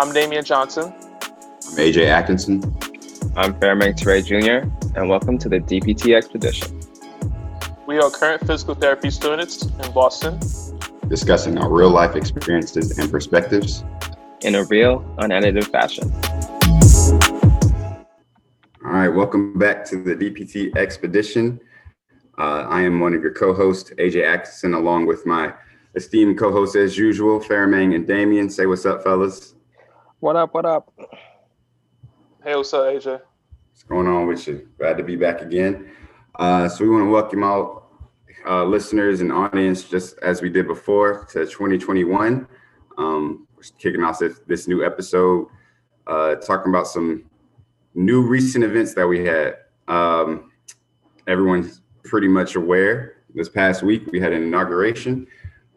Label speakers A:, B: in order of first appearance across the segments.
A: I'm Damian Johnson.
B: I'm AJ Atkinson.
C: I'm Farimang Teray Jr., and welcome to the DPT Expedition.
A: We are current physical therapy students in Boston,
B: discussing our real life experiences and perspectives
C: in a real, unedited fashion.
B: All right, welcome back to the DPT Expedition. Uh, I am one of your co-hosts, AJ Atkinson, along with my esteemed co-hosts as usual, Farimang and Damian. Say what's up, fellas.
C: What up? What up?
A: Hey, what's up, AJ?
B: What's going on with you? Glad to be back again. Uh, so we want to welcome all uh, listeners and audience, just as we did before, to 2021. Um, we're kicking off this, this new episode, uh, talking about some new recent events that we had. Um, everyone's pretty much aware. This past week we had an inauguration,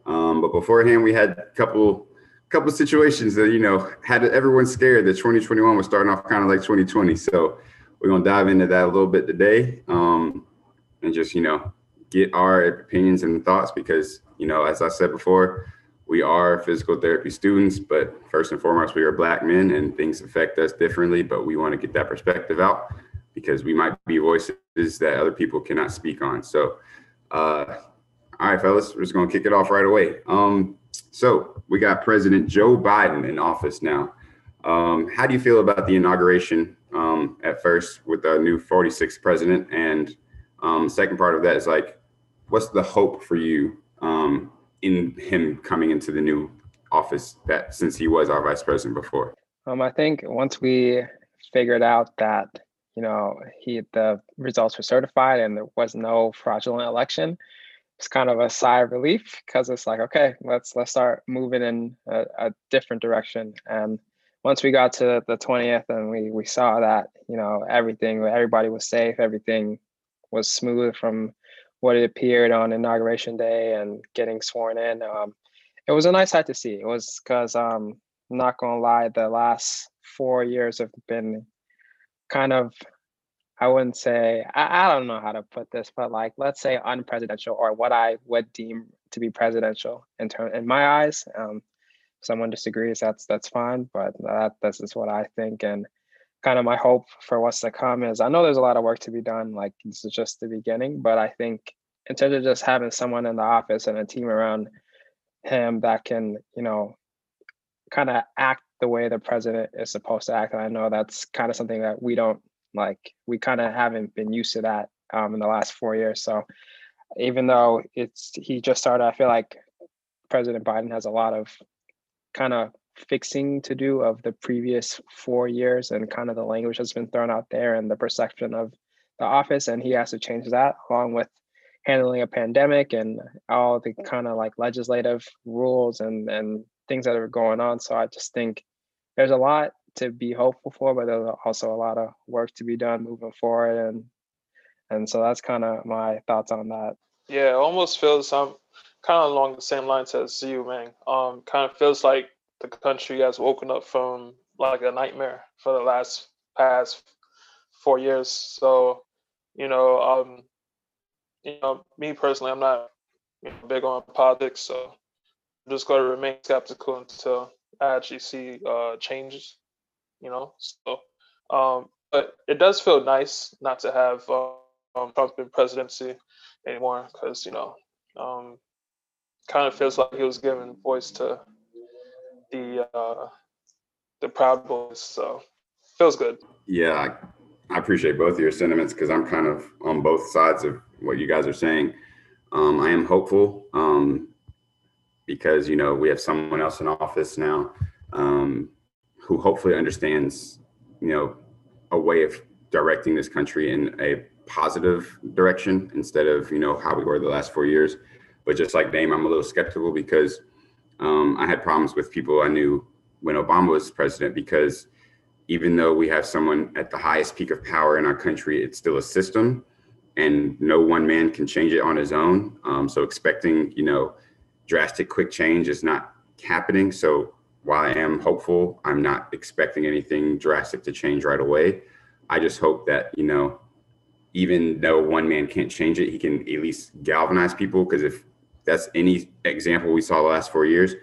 B: um, but beforehand we had a couple couple situations that you know had everyone scared that 2021 was starting off kind of like 2020. So we're gonna dive into that a little bit today, um, and just you know get our opinions and thoughts because you know as I said before, we are physical therapy students, but first and foremost, we are black men and things affect us differently. But we want to get that perspective out because we might be voices that other people cannot speak on. So, uh, all right, fellas, we're just going to kick it off right away. Um, so, we got President Joe Biden in office now. Um, how do you feel about the inauguration um, at first with the new 46th president? And um, second part of that is like, what's the hope for you um, in him coming into the new office that since he was our vice president before?
C: Um, I think once we figured out that you know he the results were certified and there was no fraudulent election, it's kind of a sigh of relief because it's like okay, let's let's start moving in a, a different direction. And once we got to the twentieth and we we saw that you know everything everybody was safe, everything was smooth from what it appeared on inauguration day and getting sworn in. Um, it was a nice sight to see. It was because um, not gonna lie, the last four years have been kind of I wouldn't say I, I don't know how to put this, but like let's say unpresidential or what I would deem to be presidential in term in my eyes. Um, someone disagrees, that's that's fine, but that this is what I think. And kind of my hope for what's to come is I know there's a lot of work to be done. Like this is just the beginning, but I think in terms of just having someone in the office and a team around him that can, you know, kind of act the way the president is supposed to act. And I know that's kind of something that we don't like. We kind of haven't been used to that um, in the last four years. So even though it's he just started, I feel like President Biden has a lot of kind of fixing to do of the previous four years and kind of the language that's been thrown out there and the perception of the office and he has to change that along with handling a pandemic and all the kind of like legislative rules and and things that are going on so i just think there's a lot to be hopeful for but there's also a lot of work to be done moving forward and and so that's kind of my thoughts on that
A: yeah it almost feels i'm kind of along the same lines as you man um kind of feels like the country has woken up from like a nightmare for the last past four years. So, you know, um, you know, me personally, I'm not you know, big on politics, so I'm just going to remain skeptical until I actually see uh, changes. You know, so um, but it does feel nice not to have um, Trump in presidency anymore because you know, um, kind of feels like he was giving voice to the uh, the Proud Boys. So feels good.
B: Yeah, I, I appreciate both of your sentiments because I'm kind of on both sides of what you guys are saying. Um, I am hopeful um, because you know we have someone else in office now um, who hopefully understands you know a way of directing this country in a positive direction instead of you know how we were the last four years. But just like Dame, I'm a little skeptical because um, I had problems with people I knew when Obama was president because even though we have someone at the highest peak of power in our country, it's still a system, and no one man can change it on his own. Um, so expecting, you know, drastic quick change is not happening. So while I am hopeful, I'm not expecting anything drastic to change right away. I just hope that you know, even though one man can't change it, he can at least galvanize people. Because if that's any example we saw the last four years,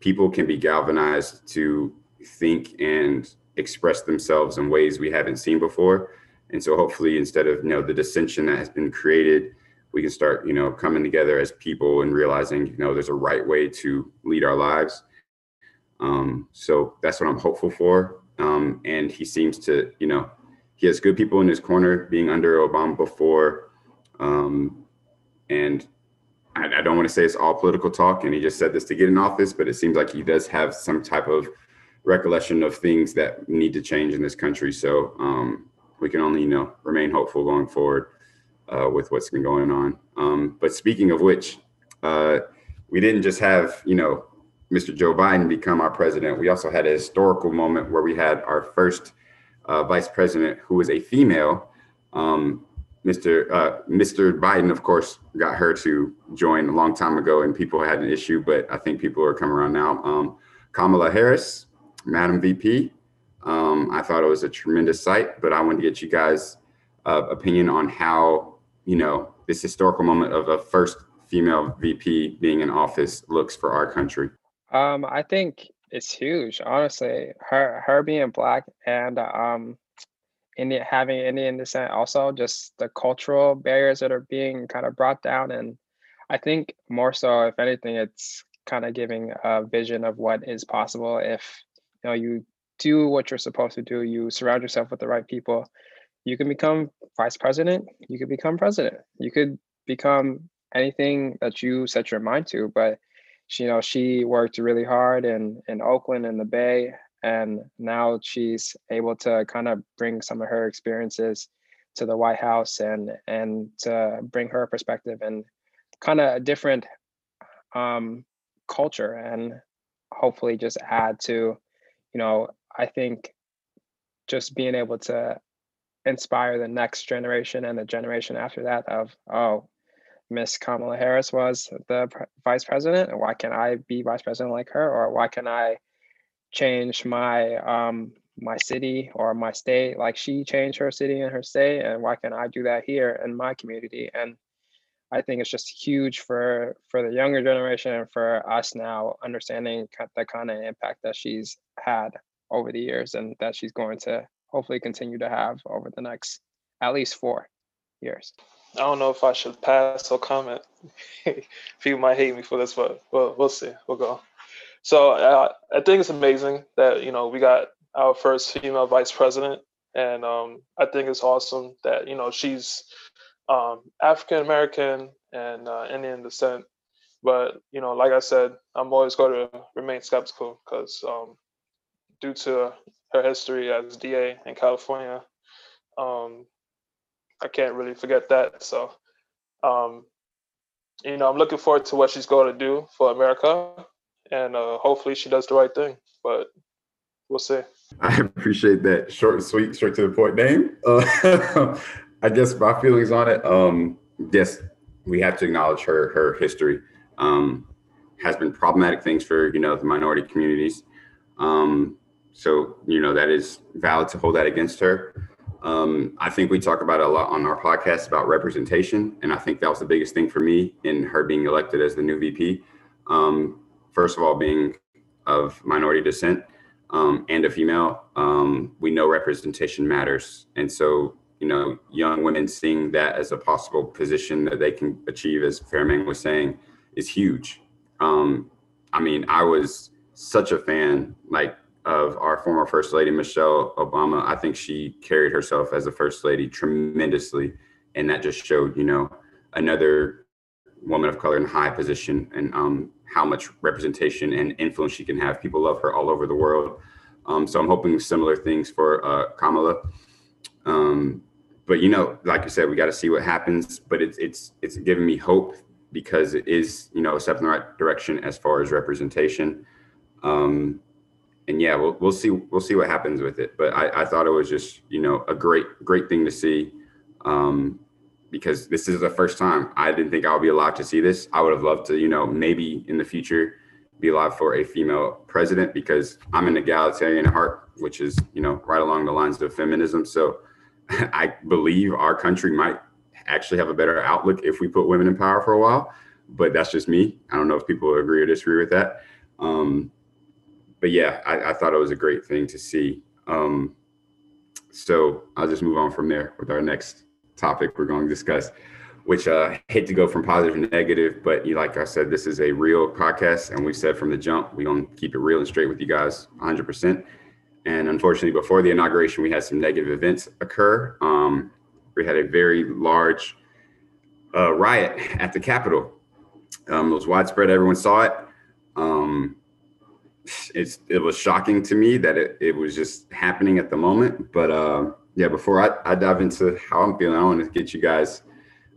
B: people can be galvanized to think and express themselves in ways we haven't seen before. And so hopefully instead of, you know, the dissension that has been created, we can start, you know, coming together as people and realizing, you know, there's a right way to lead our lives. Um, so that's what I'm hopeful for. Um, and he seems to, you know, he has good people in his corner being under Obama before. Um, and I, I don't want to say it's all political talk and he just said this to get in office, but it seems like he does have some type of recollection of things that need to change in this country. So um, we can only, you know, remain hopeful going forward uh, with what's been going on. Um, but speaking of which, uh, we didn't just have, you know, Mr. Joe Biden become our president. We also had a historical moment where we had our first uh, vice president who was a female. Um, Mr. Uh, Mr. Biden, of course, got her to join a long time ago, and people had an issue, but I think people are coming around now. Um, Kamala Harris, Madam VP. Um, I thought it was a tremendous sight, but I wanted to get you guys' uh, opinion on how you know this historical moment of a first female VP being in office looks for our country.
C: Um, I think it's huge, honestly. Her her being black and um, Indian having Indian descent, also just the cultural barriers that are being kind of brought down, and I think more so, if anything, it's kind of giving a vision of what is possible if you know you do what you're supposed to do you surround yourself with the right people you can become vice president you could become president you could become anything that you set your mind to but she, you know she worked really hard in in oakland and the bay and now she's able to kind of bring some of her experiences to the white house and and to bring her perspective and kind of a different um, culture and hopefully just add to you know, I think just being able to inspire the next generation and the generation after that of, oh, Miss Kamala Harris was the vice president, and why can't I be vice president like her? Or why can I change my um, my city or my state like she changed her city and her state? And why can't I do that here in my community? And I think it's just huge for for the younger generation and for us now understanding the kind of impact that she's had over the years and that she's going to hopefully continue to have over the next at least four years.
A: I don't know if I should pass or comment. People might hate me for this, but we'll, we'll see. We'll go. So uh, I think it's amazing that you know we got our first female vice president, and um, I think it's awesome that you know she's um, African American and uh, Indian descent. But you know, like I said, I'm always going to remain skeptical because um, due to her history as DA in California, um, I can't really forget that. So, um, you know, I'm looking forward to what she's going to do for America, and uh, hopefully she does the right thing. But we'll see.
B: I appreciate that short and sweet, straight to the point name. Uh, I guess my feelings on it. Um, yes, we have to acknowledge her her history. Um, has been problematic things for you know the minority communities. Um, so you know that is valid to hold that against her. Um, I think we talk about a lot on our podcast about representation, and I think that was the biggest thing for me in her being elected as the new VP. Um, first of all, being of minority descent um, and a female, um, we know representation matters, and so you know, young women seeing that as a possible position that they can achieve, as Farimang was saying, is huge. Um, I mean, I was such a fan, like of our former First Lady Michelle Obama. I think she carried herself as a First Lady tremendously, and that just showed, you know, another woman of color in high position and um, how much representation and influence she can have. People love her all over the world. Um, so I'm hoping similar things for uh, Kamala. Um, but you know, like you said, we got to see what happens. But it's it's it's giving me hope because it is you know a step in the right direction as far as representation. Um, and yeah, we'll we'll see we'll see what happens with it. But I, I thought it was just you know a great great thing to see. Um, because this is the first time I didn't think I would be alive to see this. I would have loved to, you know, maybe in the future be alive for a female president because I'm an egalitarian at heart, which is, you know, right along the lines of feminism. So I believe our country might actually have a better outlook if we put women in power for a while, but that's just me. I don't know if people agree or disagree with that. Um, but yeah, I, I, thought it was a great thing to see. Um, so I'll just move on from there with our next topic we're going to discuss, which uh, I hate to go from positive to negative, but you, like I said, this is a real podcast, and we said from the jump we're going to keep it real and straight with you guys, 100. percent And unfortunately, before the inauguration, we had some negative events occur. Um, we had a very large uh, riot at the Capitol. Um, it was widespread; everyone saw it. Um, it's it was shocking to me that it, it was just happening at the moment. But uh, yeah, before I, I dive into how I'm feeling, I want to get you guys,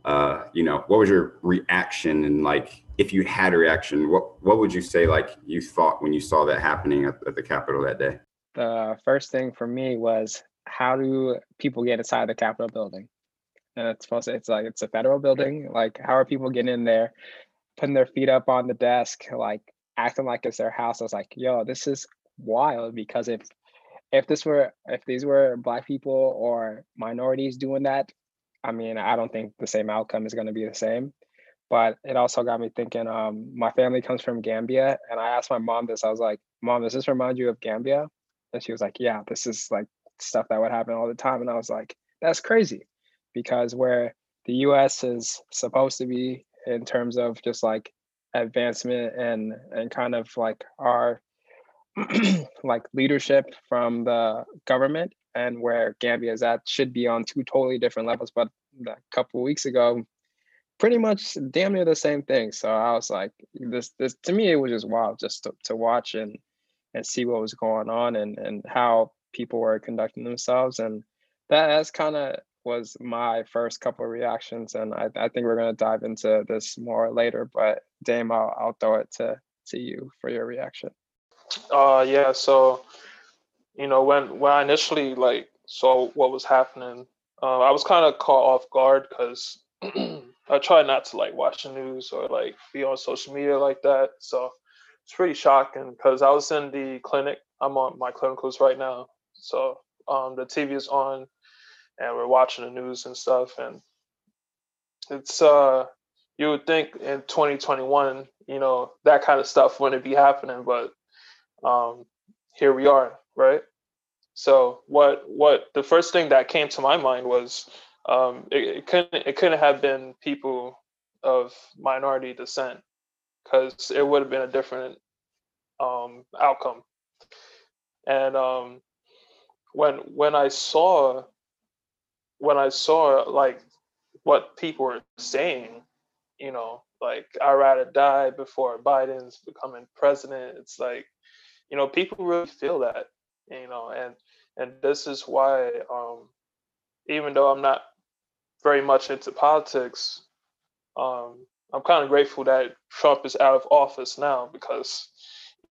B: uh, you know, what was your reaction and like if you had a reaction, what what would you say like you thought when you saw that happening at, at the Capitol that day?
C: The first thing for me was how do people get inside the Capitol building? And it's supposed to, it's like it's a federal building. Like how are people getting in there, putting their feet up on the desk, like acting like it's their house. I was like, yo, this is wild because if if this were if these were black people or minorities doing that, I mean, I don't think the same outcome is going to be the same. But it also got me thinking. Um, my family comes from Gambia, and I asked my mom this. I was like, "Mom, does this remind you of Gambia?" And she was like, "Yeah, this is like stuff that would happen all the time." And I was like, "That's crazy," because where the U.S. is supposed to be in terms of just like advancement and and kind of like our like leadership from the government and where Gambia is at should be on two totally different levels. But a couple weeks ago, pretty much damn near the same thing. So I was like, this this to me it was just wild just to, to watch and and see what was going on and and how people were conducting themselves and that that's kind of was my first couple of reactions, and I, I think we're to dive into this more later. But Dame, I'll, I'll throw it to to you for your reaction.
A: Uh, yeah. So, you know, when when I initially like saw what was happening, uh, I was kind of caught off guard because I try not to like watch the news or like be on social media like that. So it's pretty shocking because I was in the clinic. I'm on my clinicals right now, so um, the TV is on and we're watching the news and stuff and it's uh you would think in 2021 you know that kind of stuff wouldn't be happening but um here we are right? So what what the first thing that came to my mind was um it, it couldn't it couldn't have been people of minority descent because it would have been a different um outcome. And um when when i saw when I saw like what people were saying, you know, like I'd rather die before Biden's becoming president. It's like, you know, people really feel that, you know, and and this is why, um, even though I'm not very much into politics, um, I'm kind of grateful that Trump is out of office now because,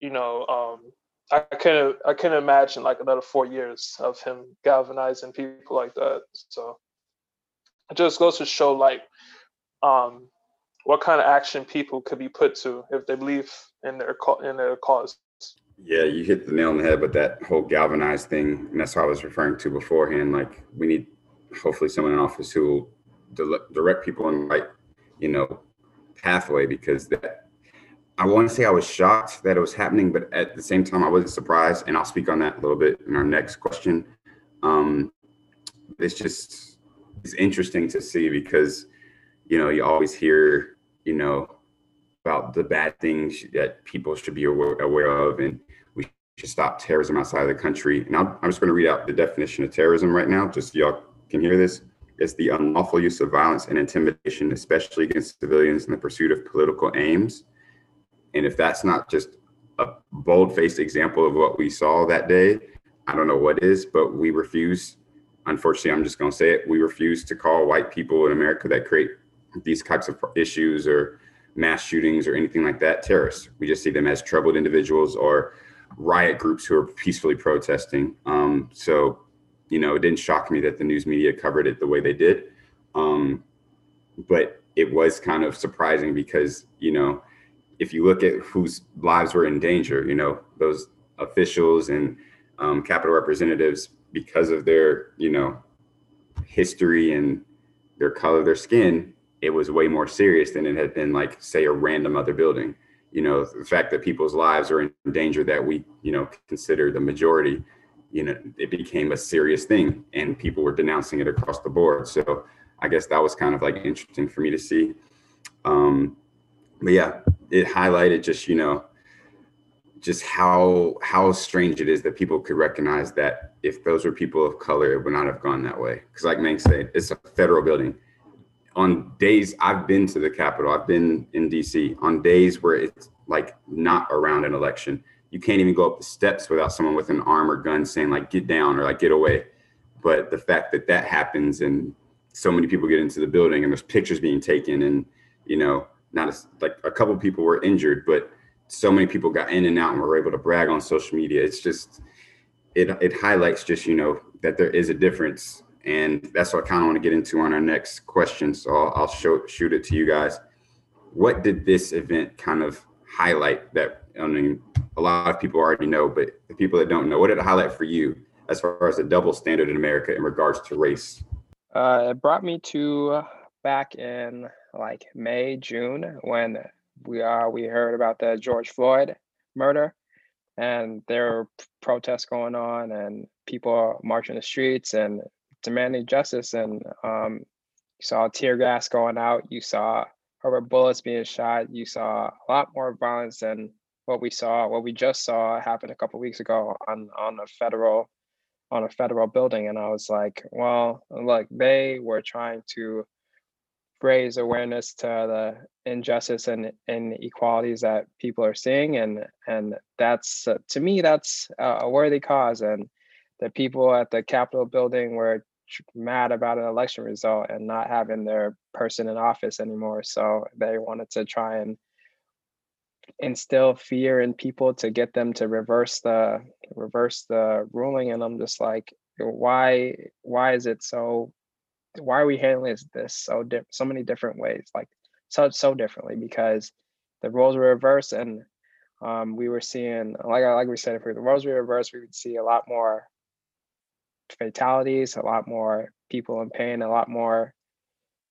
A: you know, um, I couldn't I couldn't imagine like another four years of him galvanizing people like that. So it just goes to show like um, what kind of action people could be put to if they believe in their in their cause.
B: Yeah, you hit the nail on the head with that whole galvanized thing, and that's what I was referring to beforehand. Like we need hopefully someone in office who will direct people in the right, you know, pathway because that I want to say I was shocked that it was happening, but at the same time, I wasn't surprised. And I'll speak on that a little bit in our next question. Um, it's just it's interesting to see because you know you always hear you know about the bad things that people should be aware, of, and we should stop terrorism outside of the country. And I'm, I'm just going to read out the definition of terrorism right now, just so y'all can hear this. It's the unlawful use of violence and intimidation, especially against civilians in the pursuit of political aims and if that's not just a bold faced example of what we saw that day, I don't know what is, but we refuse. Unfortunately, I'm just going to say it. We refuse to call white people in America that create these types of issues or mass shootings or anything like that terrorists. We just see them as troubled individuals or riot groups who are peacefully protesting. Um, so, you know, it didn't shock me that the news media covered it the way they did. Um, but it was kind of surprising because, you know, if you look at whose lives were in danger, you know, those officials and um, Capitol representatives, because of their, you know, history and their color, their skin, it was way more serious than it had been like, say, a random other building. you know, the fact that people's lives are in danger that we, you know, consider the majority, you know, it became a serious thing and people were denouncing it across the board. So I guess that was kind of like interesting for me to see. Um, but yeah, it highlighted just, you know, just how how strange it is that people could recognize that if those were people of color, it would not have gone that way. Because like Mang said, it's a federal building. On days I've been to the Capitol, I've been in DC. On days where it's like not around an election, you can't even go up the steps without someone with an arm or gun saying like "get down" or like "get away." But the fact that that happens and so many people get into the building and there's pictures being taken and you know not as like a couple people were injured, but so many people got in and out and were able to brag on social media. It's just it it highlights just you know that there is a difference, and that's what I kind of want to get into on our next question. So I'll, I'll show, shoot it to you guys. What did this event kind of highlight that I mean a lot of people already know, but the people that don't know, what did it highlight for you as far as the double standard in America in regards to race?
C: Uh, it brought me to back in like May, June when we are we heard about the George Floyd murder, and there were protests going on, and people marching the streets and demanding justice. And um, you saw tear gas going out. You saw rubber bullets being shot. You saw a lot more violence than what we saw, what we just saw happen a couple weeks ago on on a federal on a federal building. And I was like, well, look, they were trying to raise awareness to the injustice and inequalities that people are seeing and and that's uh, to me that's a worthy cause and the people at the capitol building were mad about an election result and not having their person in office anymore so they wanted to try and instill fear in people to get them to reverse the reverse the ruling and i'm just like why why is it so why are we handling this so di- so many different ways? Like so so differently because the roles were reversed and um, we were seeing like like we said if the roles were reversed we would see a lot more fatalities a lot more people in pain a lot more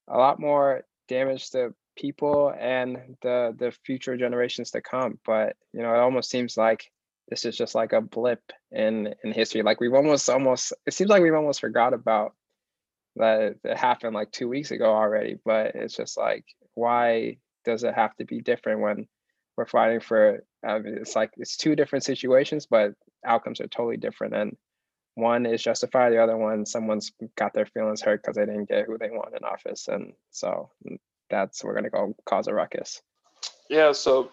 C: a lot more damage to people and the the future generations to come but you know it almost seems like this is just like a blip in in history like we've almost almost it seems like we've almost forgot about that it happened like two weeks ago already. But it's just like, why does it have to be different when we're fighting for? I mean, it's like it's two different situations, but outcomes are totally different. And one is justified, the other one, someone's got their feelings hurt because they didn't get who they want in office, and so mm, that's we're gonna go cause a ruckus.
A: Yeah. So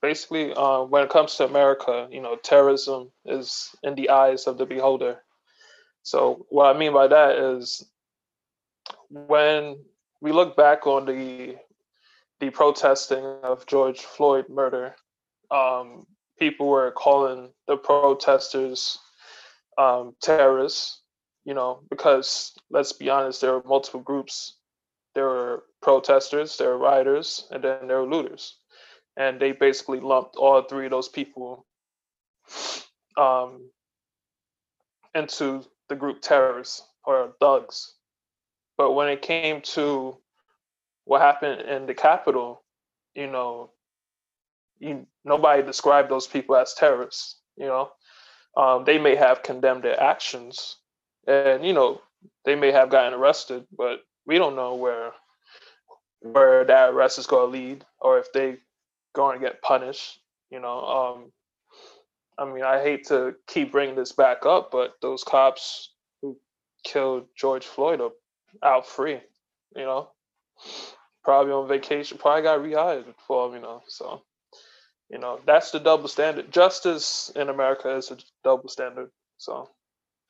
A: basically, uh, when it comes to America, you know, terrorism is in the eyes of the beholder. So what I mean by that is when we look back on the the protesting of George Floyd murder, um, people were calling the protesters um, terrorists, you know, because let's be honest, there were multiple groups. There were protesters, there were rioters, and then there were looters. And they basically lumped all three of those people um, into the group terrorists or thugs. But when it came to what happened in the Capitol, you know, you, nobody described those people as terrorists. You know, um, they may have condemned their actions, and you know, they may have gotten arrested, but we don't know where where that arrest is going to lead, or if they going to get punished. You know, um, I mean, I hate to keep bringing this back up, but those cops who killed George Floyd are out free, you know, probably on vacation, probably got rehired for you know. So, you know, that's the double standard. Justice in America is a double standard. So,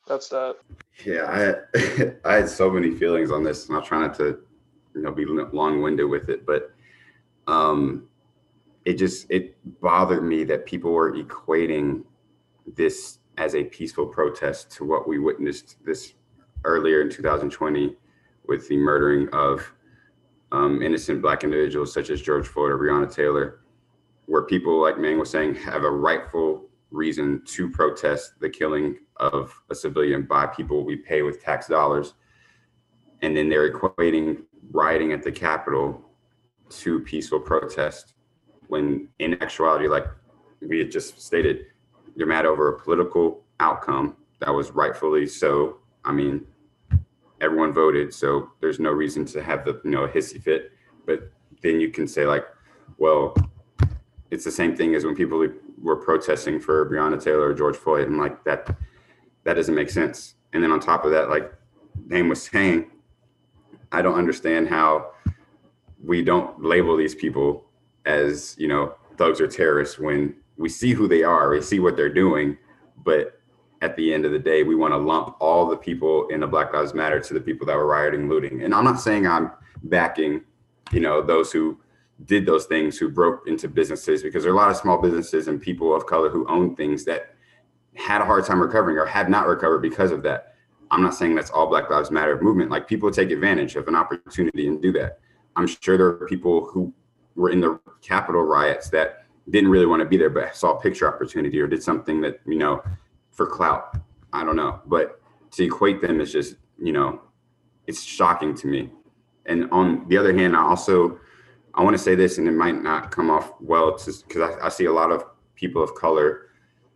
A: that's that.
B: Yeah, I I had so many feelings on this, and I'm trying not to, you know, be long-winded with it, but um it just it bothered me that people were equating this as a peaceful protest to what we witnessed this earlier in 2020 with the murdering of um, innocent black individuals such as George Floyd or Breonna Taylor, where people, like Mang was saying, have a rightful reason to protest the killing of a civilian by people we pay with tax dollars. And then they're equating rioting at the Capitol to peaceful protest when in actuality, like we had just stated, you're mad over a political outcome that was rightfully so. I mean, everyone voted, so there's no reason to have the you know a hissy fit. But then you can say like, well, it's the same thing as when people were protesting for Breonna Taylor or George Floyd. and like, that that doesn't make sense. And then on top of that, like Dame was saying, I don't understand how we don't label these people as you know thugs or terrorists when we see who they are, we see what they're doing, but at the end of the day, we want to lump all the people in the Black Lives Matter to the people that were rioting, looting. And I'm not saying I'm backing, you know, those who did those things, who broke into businesses, because there are a lot of small businesses and people of color who own things that had a hard time recovering or have not recovered because of that. I'm not saying that's all Black Lives Matter movement. Like people take advantage of an opportunity and do that. I'm sure there are people who were in the Capitol riots that didn't really want to be there, but saw a picture opportunity or did something that, you know, for clout. I don't know. But to equate them is just, you know, it's shocking to me. And on the other hand, I also I want to say this, and it might not come off well because I, I see a lot of people of color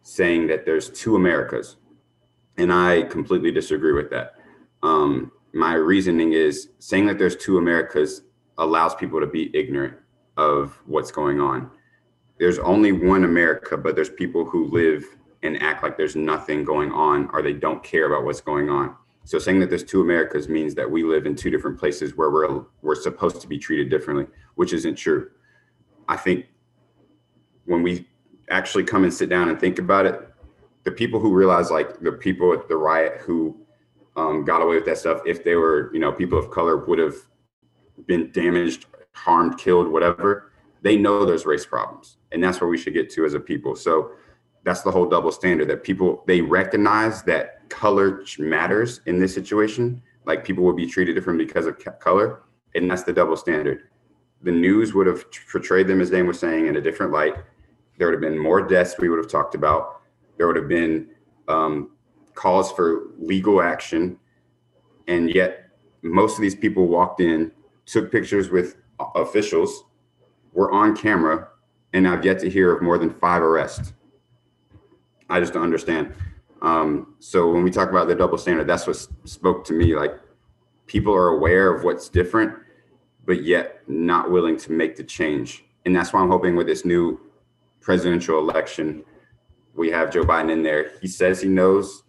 B: saying that there's two Americas, and I completely disagree with that. Um, my reasoning is saying that there's two Americas allows people to be ignorant of what's going on. There's only one America, but there's people who live and act like there's nothing going on or they don't care about what's going on. So saying that there's two Americas means that we live in two different places where we're we're supposed to be treated differently, which isn't true. I think when we actually come and sit down and think about it, the people who realize like the people at the riot who um, got away with that stuff, if they were, you know, people of color would have been damaged, harmed, killed, whatever, they know there's race problems. And that's where we should get to as a people. So that's the whole double standard that people they recognize that color matters in this situation. Like people will be treated different because of color. And that's the double standard. The news would have portrayed them, as Dan was saying, in a different light. There would have been more deaths we would have talked about. There would have been um, calls for legal action. And yet, most of these people walked in took pictures with officials, were on camera, and I've yet to hear of more than five arrests. I just don't understand. Um, so when we talk about the double standard, that's what spoke to me. Like people are aware of what's different, but yet not willing to make the change. And that's why I'm hoping with this new presidential election, we have Joe Biden in there. He says he knows.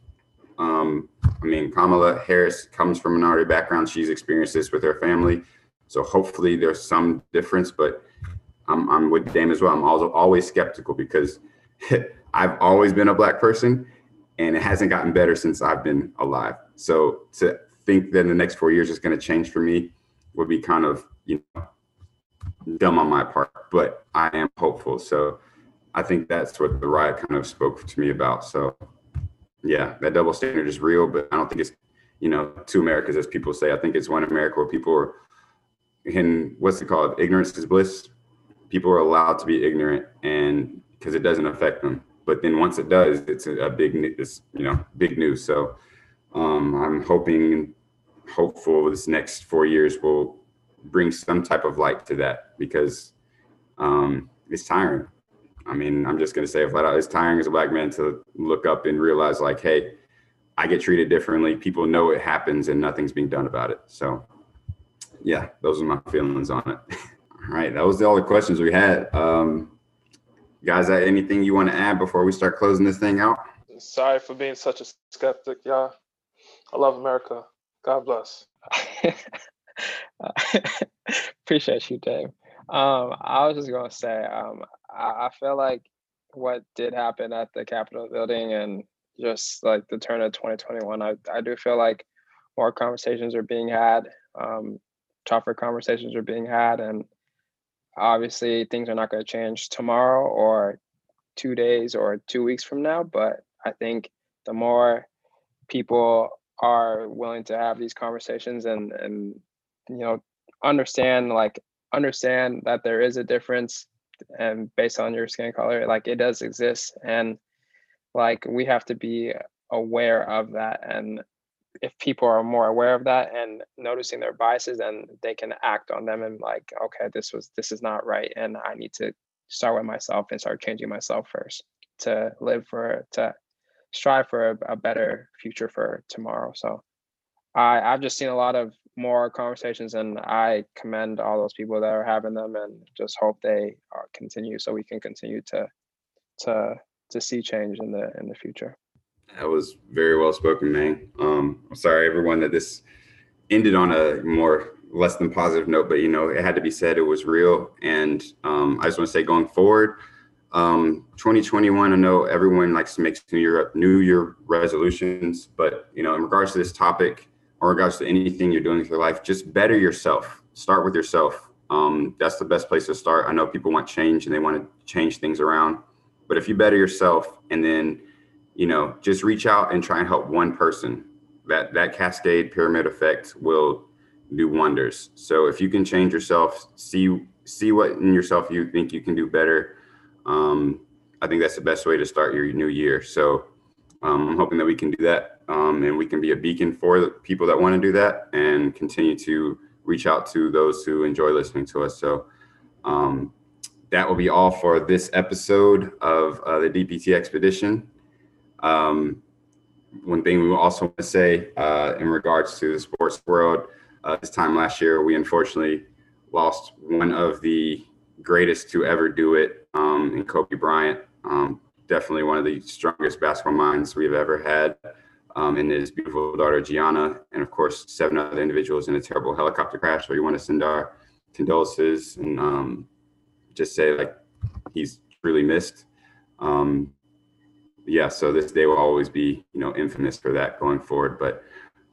B: Um, I mean, Kamala Harris comes from a minority background. She's experienced this with her family. So hopefully there's some difference, but I'm, I'm with Dame as well. I'm also always skeptical because I've always been a black person and it hasn't gotten better since I've been alive. So to think that in the next four years is going to change for me would be kind of, you know, dumb on my part, but I am hopeful. So I think that's what the riot kind of spoke to me about. So yeah, that double standard is real, but I don't think it's, you know, two Americas as people say. I think it's one America where people are and what's it called? Ignorance is bliss. People are allowed to be ignorant, and because it doesn't affect them. But then once it does, it's a, a big, it's you know, big news. So um, I'm hoping, hopeful this next four years will bring some type of light to that because um, it's tiring. I mean, I'm just gonna say flat out, it's tiring as a black man to look up and realize like, hey, I get treated differently. People know it happens and nothing's being done about it. So yeah, those are my feelings on it. all right, that was all the questions we had. Um, guys, anything you want to add before we start closing this thing out?
A: Sorry for being such a skeptic, y'all. I love America. God bless.
C: Appreciate you, Dave. Um, I was just gonna say, um, I, I feel like what did happen at the Capitol building and just like the turn of 2021, I, I do feel like more conversations are being had. Um, tougher conversations are being had and obviously things are not going to change tomorrow or two days or two weeks from now but i think the more people are willing to have these conversations and and you know understand like understand that there is a difference and based on your skin color like it does exist. And like we have to be aware of that. And if people are more aware of that and noticing their biases then they can act on them and like okay this was this is not right and i need to start with myself and start changing myself first to live for to strive for a, a better future for tomorrow. So I I've just seen a lot of more conversations and I commend all those people that are having them and just hope they uh, continue so we can continue to to to see change in the in the future.
B: That was very well spoken, man. Um, I'm sorry, everyone, that this ended on a more less than positive note, but you know, it had to be said. It was real, and um, I just want to say, going forward, um, 2021. I know everyone likes to make New Year New Year resolutions, but you know, in regards to this topic, or in regards to anything you're doing with your life, just better yourself. Start with yourself. Um, that's the best place to start. I know people want change and they want to change things around, but if you better yourself and then you know, just reach out and try and help one person. That that cascade pyramid effect will do wonders. So if you can change yourself, see see what in yourself you think you can do better. Um, I think that's the best way to start your new year. So um, I'm hoping that we can do that um, and we can be a beacon for people that want to do that and continue to reach out to those who enjoy listening to us. So um, that will be all for this episode of uh, the DPT Expedition. Um, one thing we also want to say uh, in regards to the sports world, uh, this time last year, we unfortunately lost one of the greatest to ever do it um, in Kobe Bryant. Um, definitely one of the strongest basketball minds we've ever had. Um, and his beautiful daughter Gianna, and of course seven other individuals in a terrible helicopter crash. So we want to send our condolences and um, just say like he's truly missed. Um, yeah, so this day will always be, you know, infamous for that going forward. But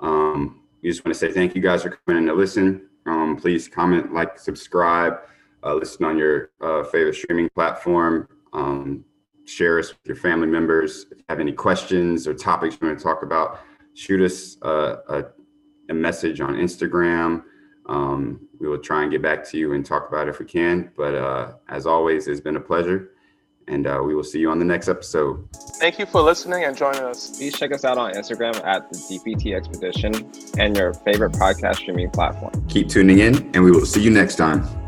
B: um, we just want to say thank you guys for coming in to listen. Um, please comment, like, subscribe, uh, listen on your uh, favorite streaming platform. Um, share us with your family members. If you have any questions or topics you want to talk about, shoot us uh, a, a, message on Instagram. Um, we will try and get back to you and talk about it if we can. But uh, as always, it's been a pleasure and uh, we will see you on the next episode.
A: Thank you for listening and joining us.
C: Please check us out on Instagram at the DPT Expedition and your favorite podcast streaming platform.
B: Keep tuning in, and we will see you next time.